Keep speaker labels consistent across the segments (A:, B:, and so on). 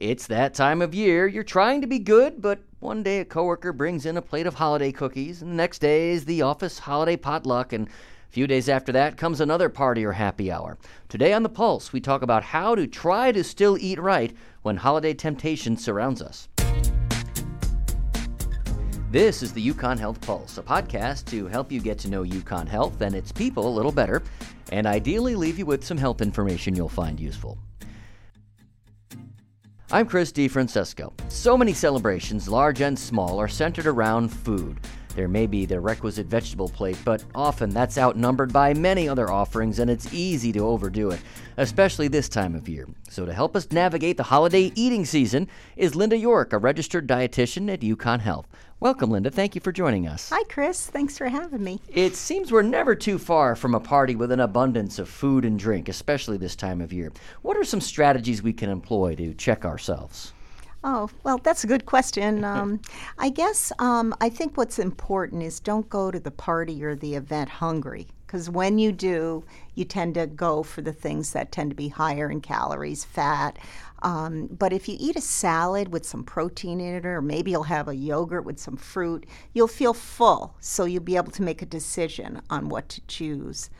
A: It's that time of year. You're trying to be good, but one day a coworker brings in a plate of holiday cookies, and the next day is the office holiday potluck, and a few days after that comes another party or happy hour. Today on The Pulse, we talk about how to try to still eat right when holiday temptation surrounds us. This is the UConn Health Pulse, a podcast to help you get to know UConn Health and its people a little better, and ideally leave you with some health information you'll find useful. I'm Chris DeFrancesco. So many celebrations, large and small, are centered around food. There may be the requisite vegetable plate, but often that's outnumbered by many other offerings and it's easy to overdo it, especially this time of year. So, to help us navigate the holiday eating season is Linda York, a registered dietitian at UConn Health. Welcome, Linda. Thank you for joining us.
B: Hi, Chris. Thanks for having me.
A: It seems we're never too far from a party with an abundance of food and drink, especially this time of year. What are some strategies we can employ to check ourselves?
B: Oh, well, that's a good question. Um, I guess um, I think what's important is don't go to the party or the event hungry. Because when you do, you tend to go for the things that tend to be higher in calories, fat. Um, but if you eat a salad with some protein in it, or maybe you'll have a yogurt with some fruit, you'll feel full. So you'll be able to make a decision on what to choose.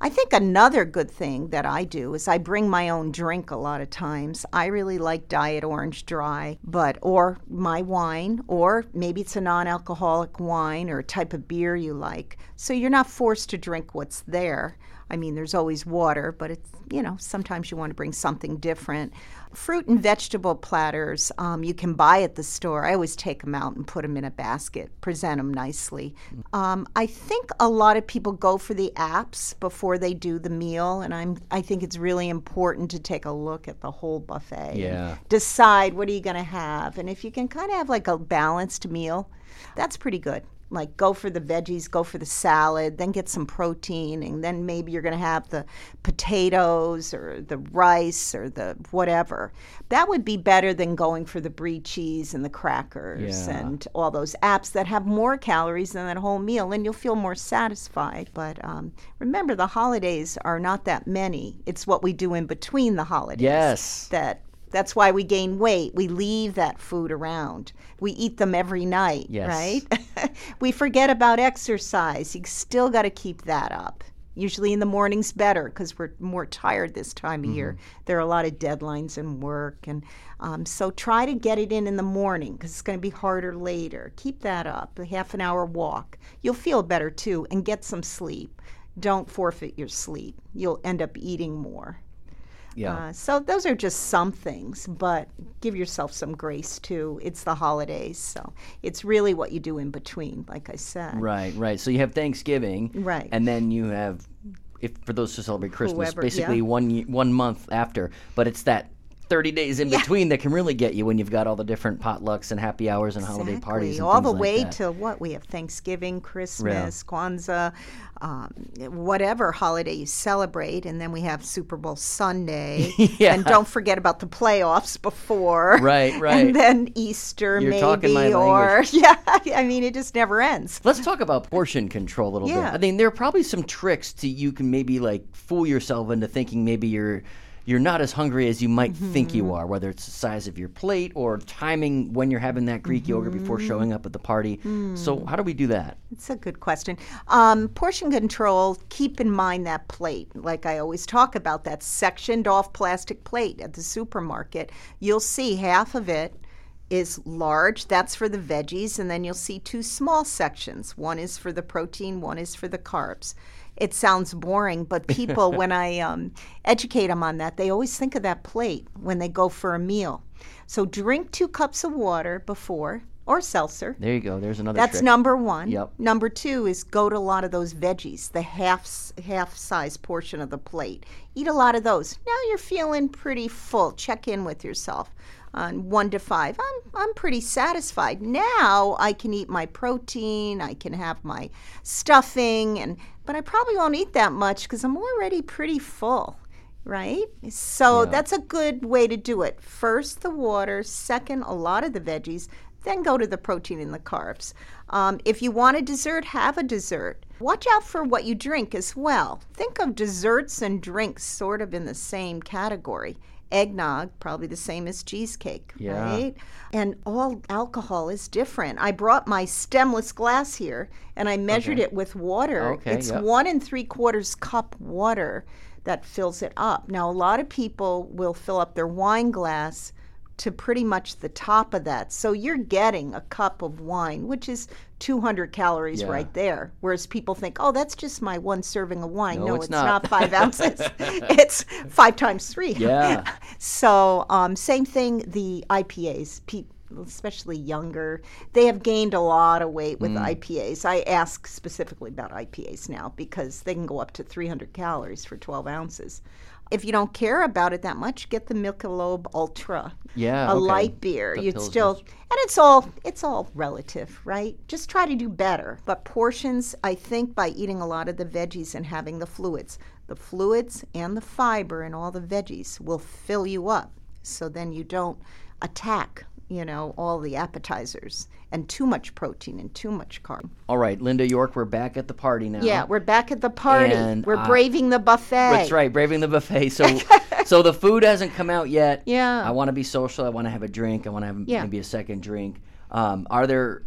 B: I think another good thing that I do is I bring my own drink a lot of times. I really like Diet Orange Dry, but or my wine, or maybe it's a non-alcoholic wine or a type of beer you like. So you're not forced to drink what's there. I mean, there's always water, but it's, you know, sometimes you want to bring something different. Fruit and vegetable platters um, you can buy at the store. I always take them out and put them in a basket, present them nicely. Um, I think a lot of people go for the apps before they do the meal, and I'm I think it's really important to take a look at the whole buffet.
A: Yeah.
B: Decide what are you going to have, and if you can kind of have like a balanced meal, that's pretty good like go for the veggies, go for the salad, then get some protein, and then maybe you're going to have the potatoes or the rice or the whatever. That would be better than going for the brie cheese and the crackers
A: Yeah.
B: and all those apps that have more calories than that whole meal, and you'll feel more satisfied. But um, remember, the holidays are not that many. It's what we do in between the holidays
A: Yes.
B: that that's why we gain weight. We leave that food around. We eat them every night,
A: Yes.
B: right? we forget about exercise. You still got to keep that up. Usually in the morning's better because we're more tired this time of year. There are a lot of deadlines and work, and um, so try to get it in in the morning because it's going to be harder later. Keep that up. A half an hour walk. You'll feel better too, and get some sleep. Don't forfeit your sleep. You'll end up eating more.
A: Yeah.
B: Uh, so those are just some things, but give yourself some grace too. It's the holidays, so it's really what you do in between, like I said.
A: Right, right. So you have Thanksgiving,
B: Right.
A: and then you have, if for those who celebrate Christmas,
B: Whoever,
A: basically
B: yeah.
A: one one month after. But it's that thirty days in between that can really get you when you've got all the different potlucks and happy hours and holiday parties, and
B: all the way to what we have Thanksgiving, Christmas, Kwanzaa, um, whatever holiday you celebrate, and then we have Super Bowl Sunday,
A: Yeah.
B: and don't forget about the playoffs before,
A: Right, right.
B: and then Easter
A: You're
B: maybe, or yeah, I mean it just never ends.
A: Let's talk about portion control a little
B: Yeah.
A: bit. I mean, there are probably some tricks to you can maybe like fool yourself into thinking maybe you're you're not as hungry as you might think
B: Mm-hmm.
A: you are, whether it's the size of your plate or timing when you're having that Greek yogurt before
B: Mm-hmm.
A: showing up at the party.
B: Mm.
A: So how do we do that?
B: It's a good question. Um, portion control, keep in mind that plate. Like I always talk about, that sectioned off plastic plate at the supermarket. You'll see half of it is large, that's for the veggies, and then you'll see two small sections. One is for the protein, one is for the carbs. It sounds boring, but people, when I um, educate them on that, they always think of that plate when they go for a meal. So drink two cups of water before, or seltzer.
A: There you go. There's another
B: That's
A: trick.
B: number one.
A: Yep.
B: Number two is go to a lot of those veggies, the half half size portion of the plate. Eat a lot of those. Now you're feeling pretty full. Check in with yourself. On one to five, I'm I'm pretty satisfied. Now I can eat my protein. I can have my stuffing, and but I probably won't eat that much because I'm already pretty full right? So
A: Yeah.
B: that's a good way to do it. First, the water. Second, a lot of the veggies. Then go to the protein and the carbs. Um, if you want a dessert, have a dessert. Watch out for what you drink as well. Think of desserts and drinks sort of in the same category. Eggnog, probably the same as cheesecake,
A: Yeah.
B: right? And all alcohol is different. I brought my stemless glass here and I measured
A: Okay.
B: it with water.
A: Okay,
B: it's
A: yep.
B: one and three quarters cup water that fills it up. Now, a lot of people will fill up their wine glass to pretty much the top of that. So you're getting a cup of wine, which is 200 calories
A: Yeah.
B: right there. Whereas people think, oh, that's just my one serving of wine.
A: No,
B: No,
A: it's
B: it's,
A: not.
B: not. five ounces. it's five times three.
A: Yeah.
B: So, um, same thing, the IPAs, pe- especially younger, they have gained a lot of weight
A: Mm.
B: with IPAs. I ask specifically about IPAs now because they can go up to 300 calories for 12 ounces. If you don't care about it that much, get the Michelob Ultra,
A: Yeah,
B: a
A: okay.
B: light beer. You'd still, and it's all it's all relative, right? Just try to do better. But portions, I think, by eating a lot of the veggies and having the fluids, the fluids and the fiber and all the veggies will fill you up. So then you don't attack, you know, all the appetizers and too much protein and too much carb.
A: All right, Linda York, we're back at the party now.
B: Yeah, we're back at the party.
A: And,
B: we're
A: uh,
B: braving the buffet.
A: That's right, braving the buffet. So, so the food hasn't come out yet.
B: Yeah.
A: I want to be social. I want to have a drink. I want to have
B: Yeah.
A: maybe a second drink. Um, are there?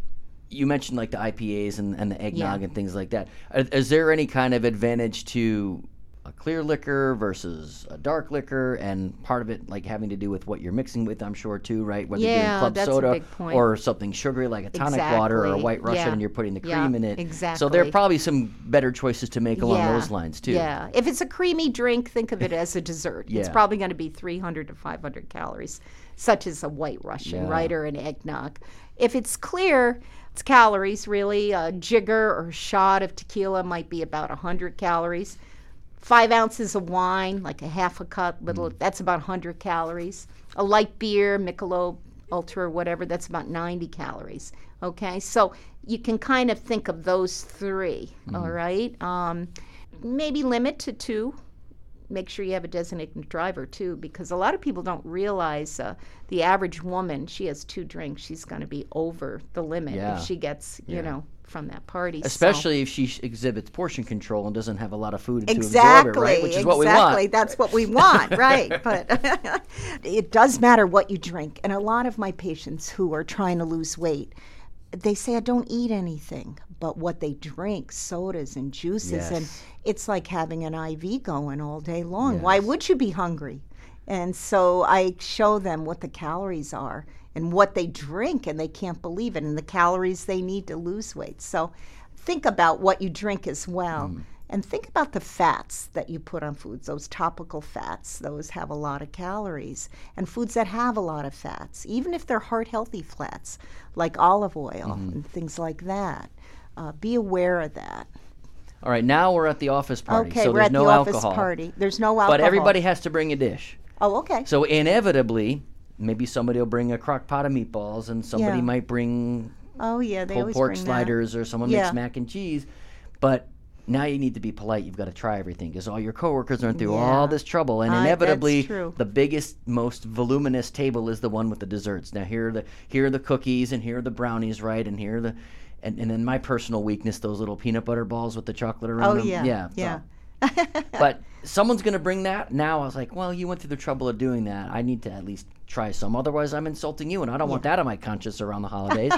A: You mentioned like the IPAs and, and the eggnog
B: Yeah.
A: and things like that. Is Is there any kind of advantage to a clear liquor versus a dark liquor, and part of it like having to do with what you're mixing with? I'm sure too, right? Whether you're doing club
B: that's a
A: soda
B: big point.
A: or something sugary like a tonic water or a white Russian,
B: Yeah.
A: and you're putting the
B: Yeah,
A: cream in it. Exactly. So there
B: exactly.
A: are probably some better choices to make along
B: yeah.
A: those lines too.
B: Yeah. If it's a creamy drink, think of it as a dessert. It's
A: Yeah.
B: probably going to be 300 to 500 calories, such as a white Russian,
A: Yeah.
B: right, or an eggnog. If it's clear, it's calories really. A jigger or shot of tequila might be about 100 calories. Five ounces of wine, like a half a cup, little, that's about 100 calories. A light beer, Michelob Ultra, or whatever, that's about 90 calories. Okay, so you can kind of think of those 3 all right? Um, maybe limit to two. Make sure you have a designated driver too, because a lot of people don't realize uh, the average woman, she has two drinks, she's going to be over the limit
A: Yeah.
B: if she gets, you
A: Yeah.
B: know, from that party. So-
A: Especially if she exhibits portion control and doesn't have a lot of food to
B: Exactly.
A: absorb it, right? Which is what
B: exactly.
A: we want.
B: That's what we want, right? But it does matter what you drink. And a lot of my patients who are trying to lose weight, they say I don't eat anything, but what they drink, sodas and juices, and it's like having an IV going all day long. Why would you be hungry? And so I show them what the calories are and what they drink, and they can't believe it, and the calories they need to lose weight. So think about what you drink as well.
A: Mm.
B: And think about the fats that you put on foods, those topical fats, those have a lot of calories. And foods that have a lot of fats, even if they're heart healthy fats, like olive oil
A: Mm-hmm.
B: and things like that. Uh, be aware of that.
A: All right, now we're at the office party,
B: Okay,
A: so
B: we're
A: there's
B: at
A: no
B: the
A: alcohol.
B: office party. There's no alcohol.
A: But everybody has to bring a dish.
B: Oh, okay.
A: So inevitably, maybe somebody will bring a crock pot of meatballs, and somebody
B: Yeah.
A: might bring
B: Oh, yeah. They
A: pulled
B: always
A: pork
B: bring that.
A: sliders, or someone
B: Yeah.
A: makes mac and cheese. But now you need to be polite. You've got to try everything because all your coworkers are through all this trouble, and
B: that's
A: inevitably, the biggest, most voluminous table is the one with the desserts. Now here are the here are the cookies, and here are the brownies, right? And here are the and, and then my personal weakness, those little peanut butter balls with the chocolate around
B: Oh,
A: them.
B: yeah.
A: yeah,
B: Yeah.
A: so- but someone's going to bring that. Now I was like, well, you went through the trouble of doing that. I need to at least try some. Otherwise, I'm insulting you, and I don't want that on my conscience around the holidays.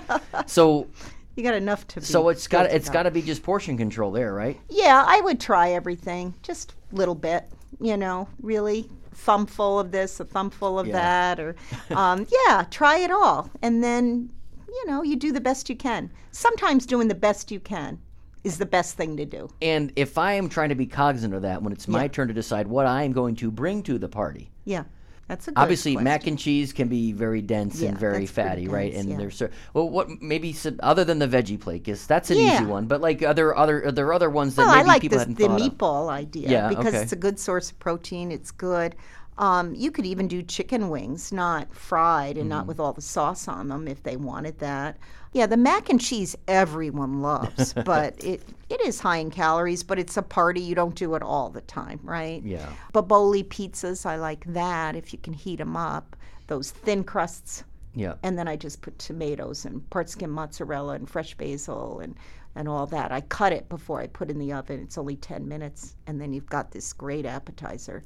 A: so,
B: You got enough to be.
A: so it's got it's got to be just portion control there, right?
B: Yeah, I would try everything, just a little bit. You know, really thumbful of this, a thumbful of
A: Yeah.
B: that, or um, yeah, try it all, and then you know you do the best you can. Sometimes doing the best you can is the best thing to do.
A: And if I am trying to be cognizant of that when it's my
B: Yeah.
A: turn to decide what I am going to bring to the party.
B: Yeah, that's a good
A: Obviously,
B: question.
A: mac and cheese can be very dense
B: Yeah,
A: and very fatty, right? And
B: yeah.
A: there's well, what maybe some, other than the veggie plate, because that's an easy one. But like other other are there other ones that
B: Well, I
A: maybe
B: like
A: people
B: this,
A: hadn't
B: the
A: thought of?
B: meatball idea
A: Yeah,
B: because
A: okay.
B: it's a good source of protein. It's good. Um, you could even do chicken wings, not fried and
A: Mm-hmm.
B: not with all the sauce on them if they wanted that. Yeah, the mac and cheese everyone loves, but it, it is high in calories, but it's a party. You don't do it all the time, right?
A: Yeah.
B: Boboli pizzas, I like that if you can heat them up. Those thin crusts,
A: Yeah.
B: and then I just put tomatoes and part skim mozzarella and fresh basil and and all that. I cut it before I put in the oven. It's only 10 minutes and then you've got this great appetizer.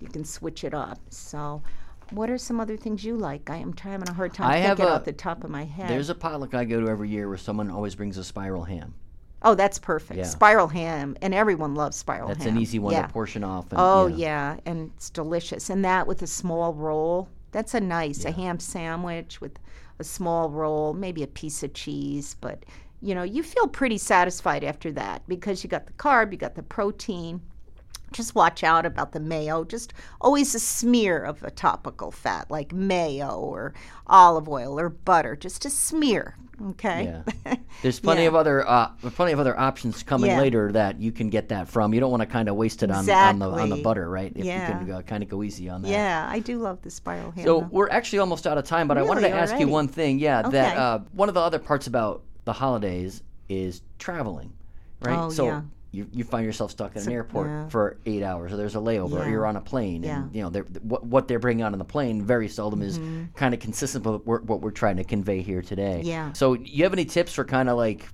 B: You can switch it up. So, what are some other things you like? I am having a hard time
A: I
B: thinking
A: a-
B: off the top of my head.
A: There's a potluck I go to every year where someone always brings a spiral ham.
B: oh, that's perfect.
A: Yeah.
B: Spiral ham, and everyone loves spiral
A: That's
B: ham.
A: That's an easy one
B: yeah.
A: to portion off. And,
B: Oh
A: yeah.
B: yeah, and it's delicious. And that with a small roll, that's a nice a ham sandwich with a small roll, maybe a piece of cheese, but you know, you feel pretty satisfied after that because you got the carb, you got the protein. Just watch out about the mayo. Just always a smear of a topical fat like mayo or olive oil or butter. Just a smear, okay?
A: Yeah. There's plenty
B: Yeah.
A: of other uh, plenty of other options coming
B: Yeah.
A: later that you can get that from. You don't want to kind of waste it on, on the on the butter, right? If
B: Yeah.
A: you can uh, kind of go easy on that.
B: Yeah, I do love the spiral ham.
A: So we're actually almost out of time, but I wanted to
B: Really?
A: ask you one thing. Yeah, that
B: Okay.
A: uh, one of the other parts about the holidays is traveling, right?
B: Oh,
A: so
B: yeah.
A: You, you find yourself stuck in an airport
B: yeah.
A: for eight hours, or there's a layover, or you're on a plane,
B: Yeah.
A: and you know they're, what what they're bringing on in the plane very seldom is kind of consistent with what what we're trying to convey here today.
B: Mm-hmm. Yeah.
A: So you have any tips for kind of like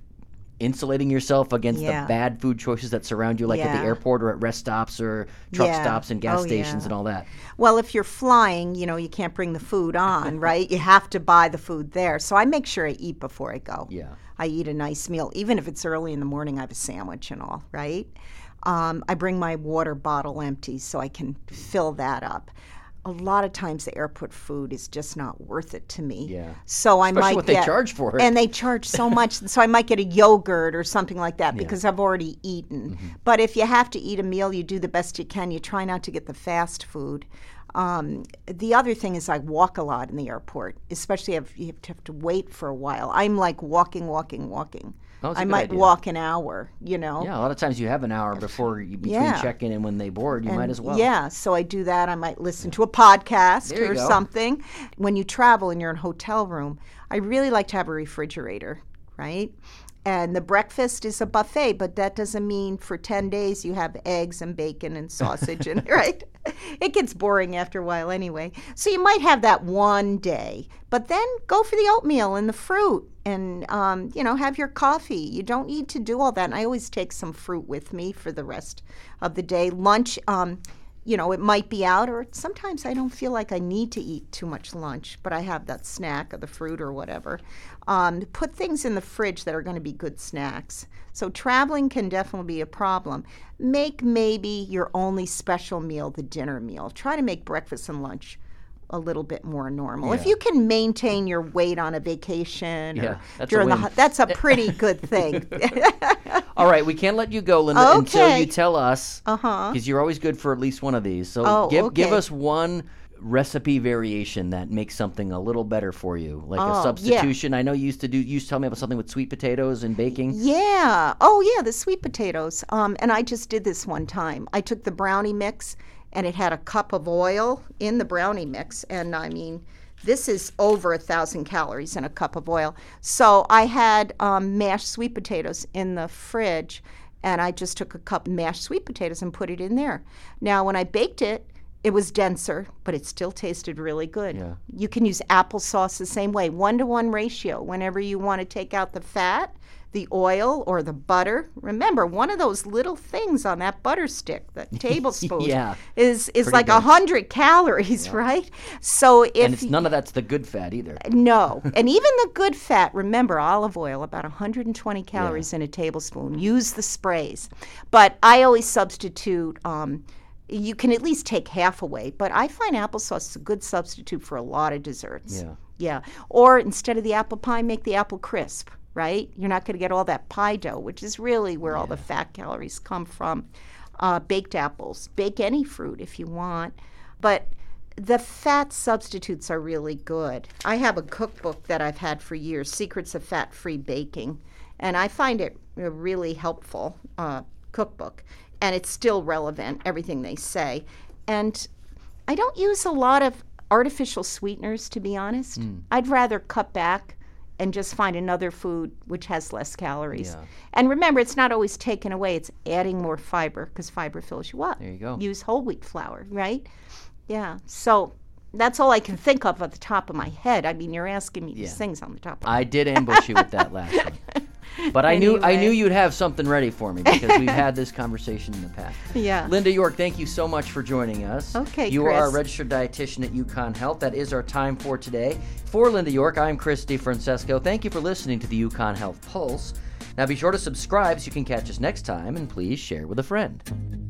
A: insulating yourself against
B: Yeah.
A: the bad food choices that surround you, like at the airport or at rest stops or truck
B: Yeah.
A: stops and gas
B: Oh,
A: stations
B: yeah.
A: and all that?
B: Well, if you're flying, you know, you can't bring the food on, right? You have to buy the food there. So I make sure I eat before I go.
A: Yeah.
B: I eat a nice meal. Even if it's early in the morning, I have a sandwich and all, right? Um, I bring my water bottle empty so I can fill that up. A lot of times the airport food is just not worth it to me.
A: Yeah.
B: So I
A: Especially
B: might
A: what they
B: get,
A: charge for it.
B: And they charge so much. so I might get a yogurt or something like that because I've already eaten.
A: Mm-hmm.
B: But if you have to eat a meal, you do the best you can. You try not to get the fast food. Um, the other thing is I walk a lot in the airport, especially if you have to, have to wait for a while. I'm like walking, walking, walking.
A: Oh,
B: I might
A: idea.
B: walk an hour, you know.
A: Yeah, a lot of times you have an hour before you, between
B: Yeah.
A: check-in and when they board. You might as well.
B: Yeah, so I do that. I might listen to a podcast or
A: go.
B: something. When you travel and you're in a hotel room, I really like to have a refrigerator, right? And the breakfast is a buffet, but that doesn't mean for 10 days you have eggs and bacon and sausage and right? It gets boring after a while anyway. So you might have that one day, but then go for the oatmeal and the fruit and um, you know have your coffee you don't need to do all that and i always take some fruit with me for the rest of the day lunch um, you know it might be out or sometimes i don't feel like i need to eat too much lunch but i have that snack of the fruit or whatever. Um, put things in the fridge that are going to be good snacks. So traveling can definitely be a problem. Make maybe your only special meal the dinner meal. Try to make breakfast and lunch a little bit more normal. If you can maintain your weight on a vacation
A: Yeah,
B: or
A: that's a
B: during the
A: win.
B: ho- that's a pretty good thing.
A: All right, we can't let you go, Linda, until you tell us.
B: Uh-huh.
A: Because you're always good for at least one of these. So
B: Oh,
A: give give us one recipe variation that makes something a little better for you, like
B: Oh,
A: a
B: yeah.
A: substitution. I know you used to do. You used to tell me about something with sweet potatoes and baking.
B: Yeah. Oh, yeah, the sweet potatoes. Um, and I just did this one time. I took the brownie mix, and it had a cup of oil in the brownie mix, and I mean, this is over a thousand calories in a cup of oil. So I had um, mashed sweet potatoes in the fridge, and I just took a cup of mashed sweet potatoes and put it in there. Now, when I baked it, it was denser, but it still tasted really good.
A: Yeah.
B: You can use applesauce the same way, one to one ratio. Whenever you want to take out the fat, the oil, or the butter, remember one of those little things on that butter stick, that tablespoon,
A: Yeah.
B: is is
A: Pretty
B: like a hundred calories, right? So if
A: and it's none of that's the good fat either.
B: no, and even the good fat, remember olive oil, about 120 calories in a tablespoon. Use the sprays. But I always substitute, um, you can at least take half away, but I find applesauce is a good substitute for a lot of desserts.
A: Yeah.
B: Yeah. Or instead of the apple pie, make the apple crisp, right? You're not going to get all that pie dough, which is really where all the fat calories come from. Uh, baked apples, bake any fruit if you want. But the fat substitutes are really good. I have a cookbook that I've had for years, Secrets of Fat Free Baking, and I find it a really helpful uh, cookbook. And it's still relevant, everything they say. And I don't use a lot of artificial sweeteners, to be honest. I'd rather cut back and just find another food which has less calories.
A: Yeah.
B: And remember, it's not always taken away, it's adding more fiber because fiber fills you up.
A: There you go.
B: Use whole wheat flour, right? Yeah. So that's all I can think of at the top of my head. I mean, you're asking me these things on the top of
A: I did ambush you with that last one. But I knew I knew you'd have something ready for me because we've had this conversation in the past.
B: Yeah.
A: Linda York, thank you so much for joining us.
B: Okay,
A: You are a registered dietitian at UConn Health. That is our time for today. For Linda York, I'm Chris DeFrancesco. Thank you for listening to the UConn Health Pulse. Now be sure to subscribe so you can catch us next time, and please share with a friend.